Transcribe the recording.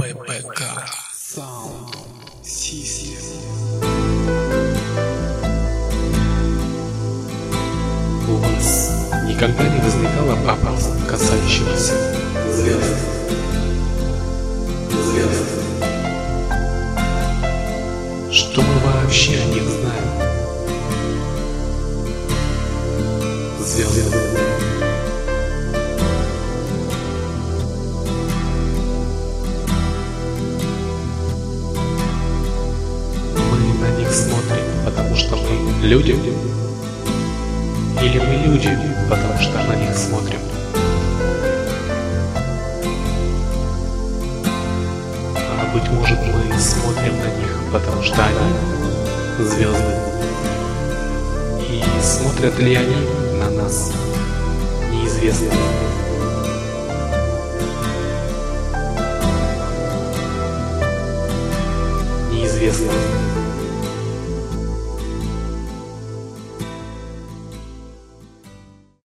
ППК. У вас никогда не возникало вопроса, касающегося звезд? Звезд. Что мы вообще о них знаем? Звезды. Смотрим, потому что мы люди? Или мы люди, потому что на них смотрим? А быть может мы смотрим на них, потому что они звезды? И смотрят ли они на нас? Неизвестно. Неизвестно.